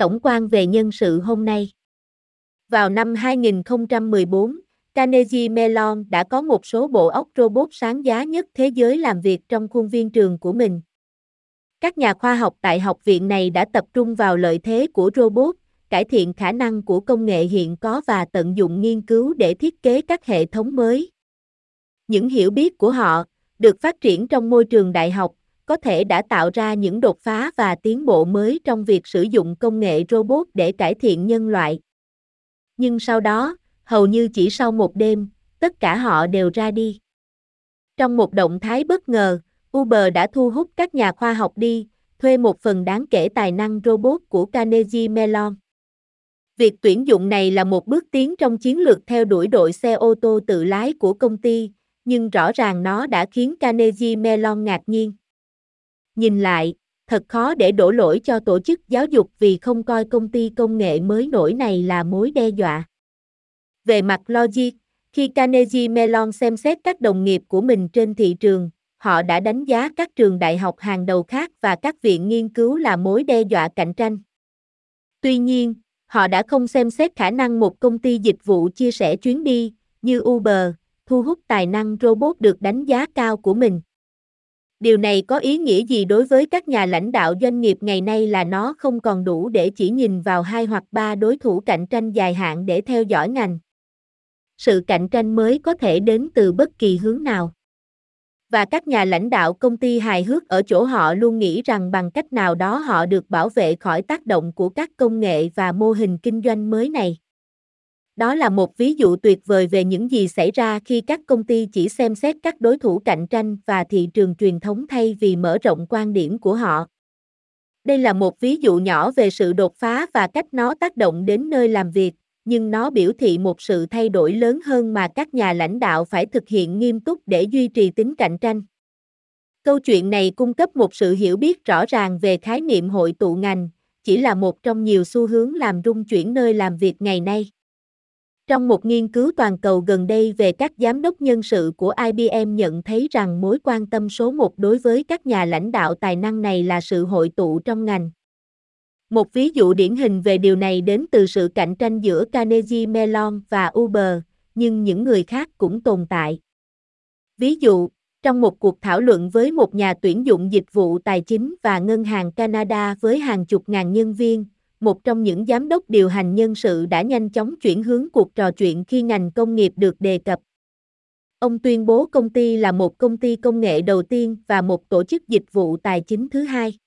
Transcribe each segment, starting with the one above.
Tổng quan về nhân sự hôm nay. Vào năm 2014, Carnegie Mellon đã có một số bộ óc robot sáng giá nhất thế giới làm việc trong khuôn viên trường của mình. Các nhà khoa học tại học viện này đã tập trung vào lợi thế của robot, cải thiện khả năng của công nghệ hiện có và tận dụng nghiên cứu để thiết kế các hệ thống mới. Những hiểu biết của họ, được phát triển trong môi trường đại học, có thể đã tạo ra những đột phá và tiến bộ mới trong việc sử dụng công nghệ robot để cải thiện nhân loại. Nhưng sau đó, hầu như chỉ sau một đêm, tất cả họ đều ra đi. Trong một động thái bất ngờ, Uber đã thu hút các nhà khoa học đi, thuê một phần đáng kể tài năng robot của Carnegie Mellon. Việc tuyển dụng này là một bước tiến trong chiến lược theo đuổi đội xe ô tô tự lái của công ty, nhưng rõ ràng nó đã khiến Carnegie Mellon ngạc nhiên. Nhìn lại, thật khó để đổ lỗi cho tổ chức giáo dục vì không coi công ty công nghệ mới nổi này là mối đe dọa. Về mặt logic, khi Carnegie Mellon xem xét các đồng nghiệp của mình trên thị trường, họ đã đánh giá các trường đại học hàng đầu khác và các viện nghiên cứu là mối đe dọa cạnh tranh. Tuy nhiên, họ đã không xem xét khả năng một công ty dịch vụ chia sẻ chuyến đi, như Uber, thu hút tài năng robot được đánh giá cao của mình. Điều này có ý nghĩa gì đối với các nhà lãnh đạo doanh nghiệp ngày nay là nó không còn đủ để chỉ nhìn vào hai hoặc ba đối thủ cạnh tranh dài hạn để theo dõi ngành. Sự cạnh tranh mới có thể đến từ bất kỳ hướng nào. Và các nhà lãnh đạo công ty hài hước ở chỗ họ luôn nghĩ rằng bằng cách nào đó họ được bảo vệ khỏi tác động của các công nghệ và mô hình kinh doanh mới này. Đó là một ví dụ tuyệt vời về những gì xảy ra khi các công ty chỉ xem xét các đối thủ cạnh tranh và thị trường truyền thống thay vì mở rộng quan điểm của họ. Đây là một ví dụ nhỏ về sự đột phá và cách nó tác động đến nơi làm việc, nhưng nó biểu thị một sự thay đổi lớn hơn mà các nhà lãnh đạo phải thực hiện nghiêm túc để duy trì tính cạnh tranh. Câu chuyện này cung cấp một sự hiểu biết rõ ràng về khái niệm hội tụ ngành, chỉ là một trong nhiều xu hướng làm rung chuyển nơi làm việc ngày nay. Trong một nghiên cứu toàn cầu gần đây về các giám đốc nhân sự của IBM nhận thấy rằng mối quan tâm số một đối với các nhà lãnh đạo tài năng này là sự hội tụ trong ngành. Một ví dụ điển hình về điều này đến từ sự cạnh tranh giữa Carnegie Mellon và Uber, nhưng những người khác cũng tồn tại. Ví dụ, trong một cuộc thảo luận với một nhà tuyển dụng dịch vụ tài chính và ngân hàng Canada với hàng chục ngàn nhân viên, một trong những giám đốc điều hành nhân sự đã nhanh chóng chuyển hướng cuộc trò chuyện khi ngành công nghiệp được đề cập. Ông tuyên bố công ty là một công ty công nghệ đầu tiên và một tổ chức dịch vụ tài chính thứ hai.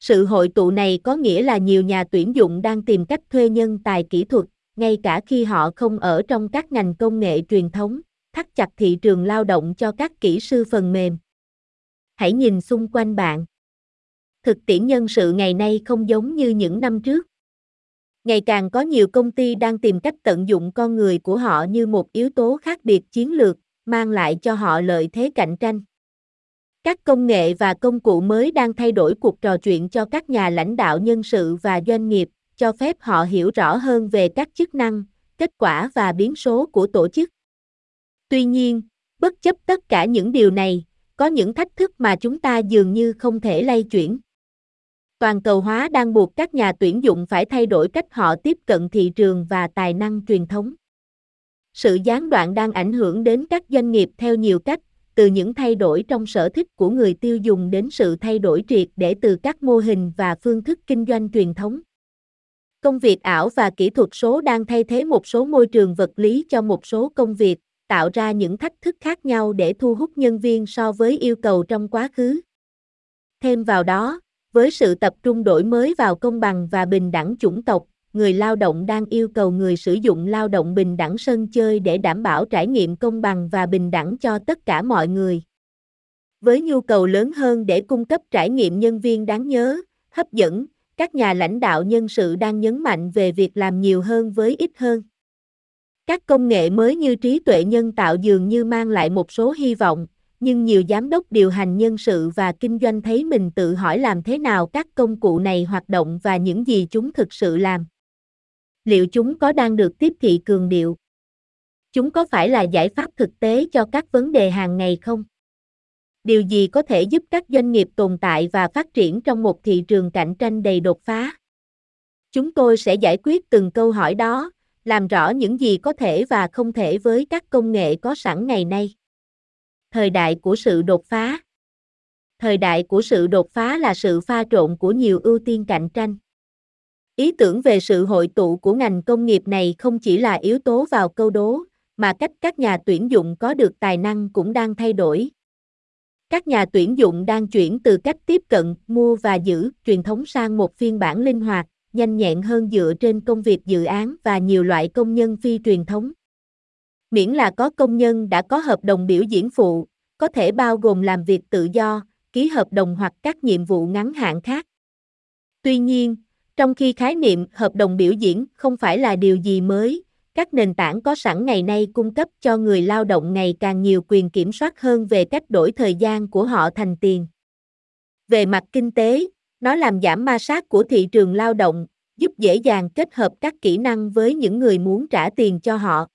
Sự hội tụ này có nghĩa là nhiều nhà tuyển dụng đang tìm cách thuê nhân tài kỹ thuật, ngay cả khi họ không ở trong các ngành công nghệ truyền thống, thắt chặt thị trường lao động cho các kỹ sư phần mềm. Hãy nhìn xung quanh bạn thực tiễn nhân sự ngày nay không giống như những năm trước. Ngày càng có nhiều công ty đang tìm cách tận dụng con người của họ như một yếu tố khác biệt chiến lược, mang lại cho họ lợi thế cạnh tranh. Các công nghệ và công cụ mới đang thay đổi cuộc trò chuyện cho các nhà lãnh đạo nhân sự và doanh nghiệp, cho phép họ hiểu rõ hơn về các chức năng, kết quả và biến số của tổ chức. Tuy nhiên, bất chấp tất cả những điều này, có những thách thức mà chúng ta dường như không thể lay chuyển toàn cầu hóa đang buộc các nhà tuyển dụng phải thay đổi cách họ tiếp cận thị trường và tài năng truyền thống. Sự gián đoạn đang ảnh hưởng đến các doanh nghiệp theo nhiều cách, từ những thay đổi trong sở thích của người tiêu dùng đến sự thay đổi triệt để từ các mô hình và phương thức kinh doanh truyền thống. Công việc ảo và kỹ thuật số đang thay thế một số môi trường vật lý cho một số công việc, tạo ra những thách thức khác nhau để thu hút nhân viên so với yêu cầu trong quá khứ. Thêm vào đó, với sự tập trung đổi mới vào công bằng và bình đẳng chủng tộc, người lao động đang yêu cầu người sử dụng lao động bình đẳng sân chơi để đảm bảo trải nghiệm công bằng và bình đẳng cho tất cả mọi người. Với nhu cầu lớn hơn để cung cấp trải nghiệm nhân viên đáng nhớ, hấp dẫn, các nhà lãnh đạo nhân sự đang nhấn mạnh về việc làm nhiều hơn với ít hơn. Các công nghệ mới như trí tuệ nhân tạo dường như mang lại một số hy vọng, nhưng nhiều giám đốc điều hành nhân sự và kinh doanh thấy mình tự hỏi làm thế nào các công cụ này hoạt động và những gì chúng thực sự làm. Liệu chúng có đang được tiếp thị cường điệu? Chúng có phải là giải pháp thực tế cho các vấn đề hàng ngày không? Điều gì có thể giúp các doanh nghiệp tồn tại và phát triển trong một thị trường cạnh tranh đầy đột phá? Chúng tôi sẽ giải quyết từng câu hỏi đó, làm rõ những gì có thể và không thể với các công nghệ có sẵn ngày nay. Thời đại của sự đột phá Thời đại của sự đột phá là sự pha trộn của nhiều ưu tiên cạnh tranh. Ý tưởng về sự hội tụ của ngành công nghiệp này không chỉ là yếu tố vào câu đố, mà cách các nhà tuyển dụng có được tài năng cũng đang thay đổi. Các nhà tuyển dụng đang chuyển từ cách tiếp cận, mua và giữ truyền thống sang một phiên bản linh hoạt, nhanh nhẹn hơn dựa trên công việc dự án và nhiều loại công nhân phi truyền thống. Miễn là có công nhân đã có hợp đồng biểu diễn phụ, có thể bao gồm làm việc tự do, ký hợp đồng hoặc các nhiệm vụ ngắn hạn khác. Tuy nhiên, trong khi khái niệm hợp đồng biểu diễn không phải là điều gì mới, các nền tảng có sẵn ngày nay cung cấp cho người lao động ngày càng nhiều quyền kiểm soát hơn về cách đổi thời gian của họ thành tiền. Về mặt kinh tế, nó làm giảm ma sát của thị trường lao động, giúp dễ dàng kết hợp các kỹ năng với những người muốn trả tiền cho họ.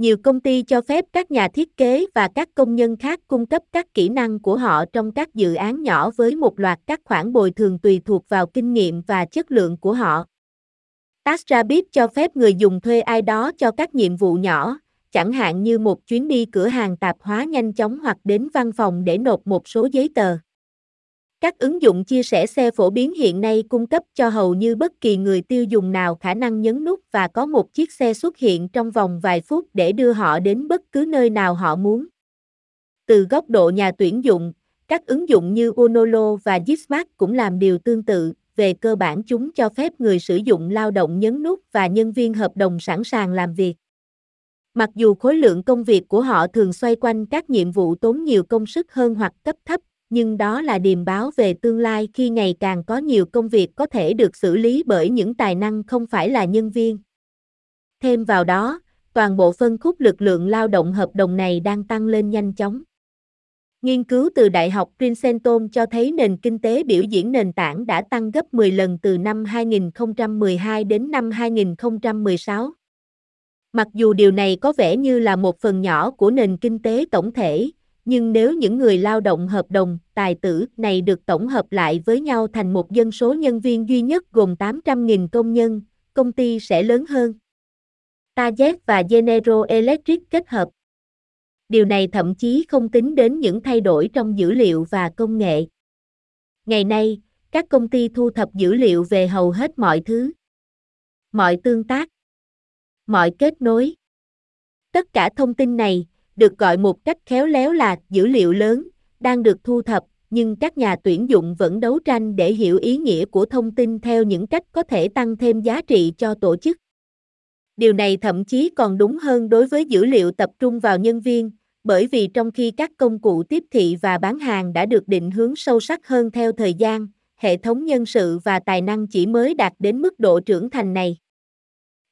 Nhiều công ty cho phép các nhà thiết kế và các công nhân khác cung cấp các kỹ năng của họ trong các dự án nhỏ với một loạt các khoản bồi thường tùy thuộc vào kinh nghiệm và chất lượng của họ. TaskRabbit cho phép người dùng thuê ai đó cho các nhiệm vụ nhỏ, chẳng hạn như một chuyến đi cửa hàng tạp hóa nhanh chóng hoặc đến văn phòng để nộp một số giấy tờ. Các ứng dụng chia sẻ xe phổ biến hiện nay cung cấp cho hầu như bất kỳ người tiêu dùng nào khả năng nhấn nút và có một chiếc xe xuất hiện trong vòng vài phút để đưa họ đến bất cứ nơi nào họ muốn. Từ góc độ nhà tuyển dụng, các ứng dụng như Onolo và Gitsmart cũng làm điều tương tự, về cơ bản chúng cho phép người sử dụng lao động nhấn nút và nhân viên hợp đồng sẵn sàng làm việc. Mặc dù khối lượng công việc của họ thường xoay quanh các nhiệm vụ tốn nhiều công sức hơn hoặc cấp thấp, nhưng đó là điềm báo về tương lai khi ngày càng có nhiều công việc có thể được xử lý bởi những tài năng không phải là nhân viên. Thêm vào đó, toàn bộ phân khúc lực lượng lao động hợp đồng này đang tăng lên nhanh chóng. Nghiên cứu từ Đại học Princeton cho thấy nền kinh tế biểu diễn nền tảng đã tăng gấp 10 lần từ năm 2012 đến năm 2016. Mặc dù điều này có vẻ như là một phần nhỏ của nền kinh tế tổng thể, nhưng nếu những người lao động hợp đồng, tài tử này được tổng hợp lại với nhau thành một dân số nhân viên duy nhất gồm 800.000 công nhân, công ty sẽ lớn hơn. Target và General Electric kết hợp. Điều này thậm chí không tính đến những thay đổi trong dữ liệu và công nghệ. Ngày nay, các công ty thu thập dữ liệu về hầu hết mọi thứ. Mọi tương tác, mọi kết nối. Tất cả thông tin này, được gọi một cách khéo léo là dữ liệu lớn, đang được thu thập, nhưng các nhà tuyển dụng vẫn đấu tranh để hiểu ý nghĩa của thông tin theo những cách có thể tăng thêm giá trị cho tổ chức. Điều này thậm chí còn đúng hơn đối với dữ liệu tập trung vào nhân viên, bởi vì trong khi các công cụ tiếp thị và bán hàng đã được định hướng sâu sắc hơn theo thời gian, hệ thống nhân sự và tài năng chỉ mới đạt đến mức độ trưởng thành này.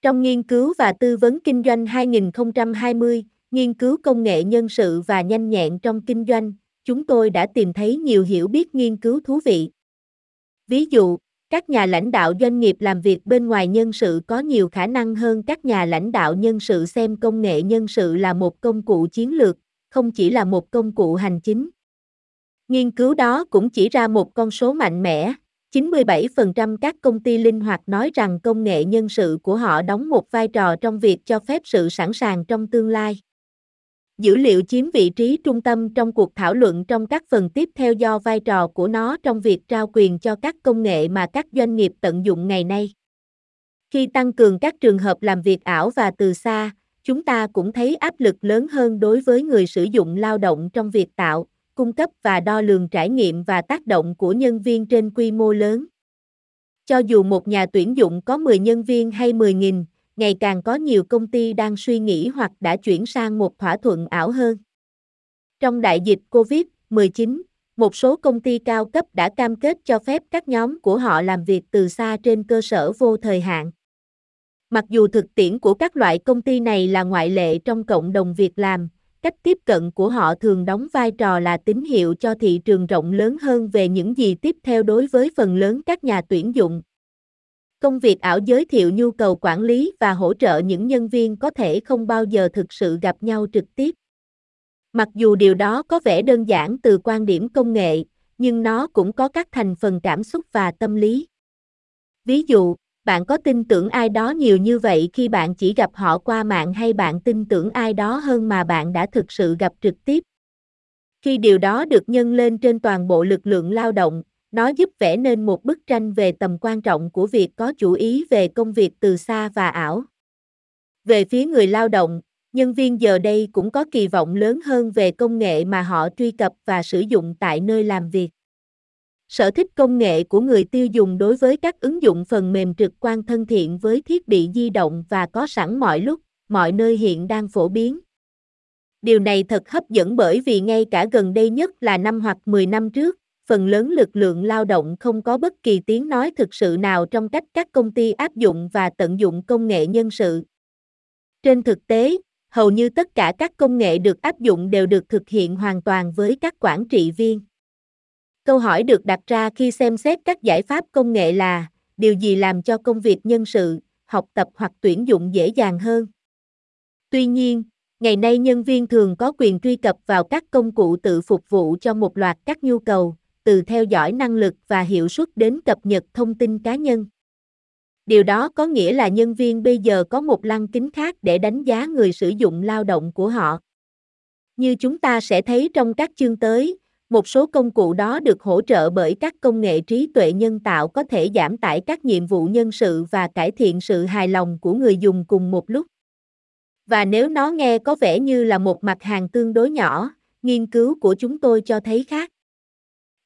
Trong nghiên cứu và tư vấn kinh doanh 2020, nghiên cứu công nghệ nhân sự và nhanh nhẹn trong kinh doanh, chúng tôi đã tìm thấy nhiều hiểu biết nghiên cứu thú vị. Ví dụ, các nhà lãnh đạo doanh nghiệp làm việc bên ngoài nhân sự có nhiều khả năng hơn các nhà lãnh đạo nhân sự xem công nghệ nhân sự là một công cụ chiến lược, không chỉ là một công cụ hành chính. Nghiên cứu đó cũng chỉ ra một con số mạnh mẽ, 97% các công ty linh hoạt nói rằng công nghệ nhân sự của họ đóng một vai trò trong việc cho phép sự sẵn sàng trong tương lai. Dữ liệu chiếm vị trí trung tâm trong cuộc thảo luận trong các phần tiếp theo do vai trò của nó trong việc trao quyền cho các công nghệ mà các doanh nghiệp tận dụng ngày nay. Khi tăng cường các trường hợp làm việc ảo và từ xa, chúng ta cũng thấy áp lực lớn hơn đối với người sử dụng lao động trong việc tạo, cung cấp và đo lường trải nghiệm và tác động của nhân viên trên quy mô lớn. Cho dù một nhà tuyển dụng có 10 nhân viên hay 10.000, ngày càng có nhiều công ty đang suy nghĩ hoặc đã chuyển sang một thỏa thuận ảo hơn. Trong đại dịch COVID-19, một số công ty cao cấp đã cam kết cho phép các nhóm của họ làm việc từ xa trên cơ sở vô thời hạn. Mặc dù thực tiễn của các loại công ty này là ngoại lệ trong cộng đồng việc làm, cách tiếp cận của họ thường đóng vai trò là tín hiệu cho thị trường rộng lớn hơn về những gì tiếp theo đối với phần lớn các nhà tuyển dụng. Công việc ảo giới thiệu nhu cầu quản lý và hỗ trợ những nhân viên có thể không bao giờ thực sự gặp nhau trực tiếp. Mặc dù điều đó có vẻ đơn giản từ quan điểm công nghệ, nhưng nó cũng có các thành phần cảm xúc và tâm lý. Ví dụ, Bạn có tin tưởng ai đó nhiều như vậy khi bạn chỉ gặp họ qua mạng hay bạn tin tưởng ai đó hơn mà bạn đã thực sự gặp trực tiếp? Khi điều đó được nhân lên trên toàn bộ lực lượng lao động, nó giúp vẽ nên một bức tranh về tầm quan trọng của việc có chủ ý về công việc từ xa và ảo. Về phía người lao động, nhân viên giờ đây cũng có kỳ vọng lớn hơn về công nghệ mà họ truy cập và sử dụng tại nơi làm việc. Sở thích công nghệ của người tiêu dùng đối với các ứng dụng phần mềm trực quan thân thiện với thiết bị di động và có sẵn mọi lúc, mọi nơi hiện đang phổ biến. Điều này thật hấp dẫn bởi vì ngay cả gần đây nhất là năm hoặc 10 năm trước, phần lớn lực lượng lao động không có bất kỳ tiếng nói thực sự nào trong cách các công ty áp dụng và tận dụng công nghệ nhân sự. Trên thực tế, hầu như tất cả các công nghệ được áp dụng đều được thực hiện hoàn toàn với các quản trị viên. Câu hỏi được đặt ra khi xem xét các giải pháp công nghệ là, điều gì làm cho công việc nhân sự, học tập hoặc tuyển dụng dễ dàng hơn? Tuy nhiên, ngày nay nhân viên thường có quyền truy cập vào các công cụ tự phục vụ cho một loạt các nhu cầu, từ theo dõi năng lực và hiệu suất đến cập nhật thông tin cá nhân. Điều đó có nghĩa là nhân viên bây giờ có một lăng kính khác để đánh giá người sử dụng lao động của họ. Như chúng ta sẽ thấy trong các chương tới, một số công cụ đó được hỗ trợ bởi các công nghệ trí tuệ nhân tạo có thể giảm tải các nhiệm vụ nhân sự và cải thiện sự hài lòng của người dùng cùng một lúc. Và nếu nó nghe có vẻ như là một mặt hàng tương đối nhỏ, nghiên cứu của chúng tôi cho thấy khác.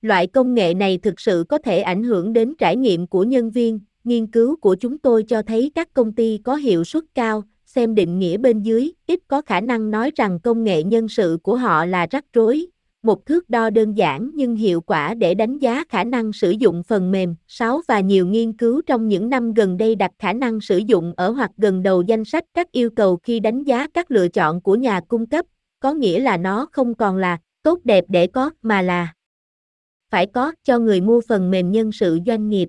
Loại công nghệ này thực sự có thể ảnh hưởng đến trải nghiệm của nhân viên. Nghiên cứu của chúng tôi cho thấy các công ty có hiệu suất cao, xem định nghĩa bên dưới, ít có khả năng nói rằng công nghệ nhân sự của họ là rắc rối, một thước đo đơn giản nhưng hiệu quả để đánh giá khả năng sử dụng phần mềm. 6 và nhiều nghiên cứu trong những năm gần đây đặt khả năng sử dụng ở hoặc gần đầu danh sách các yêu cầu khi đánh giá các lựa chọn của nhà cung cấp, có nghĩa là nó không còn là tốt đẹp để có mà là phải có cho người mua phần mềm nhân sự doanh nghiệp.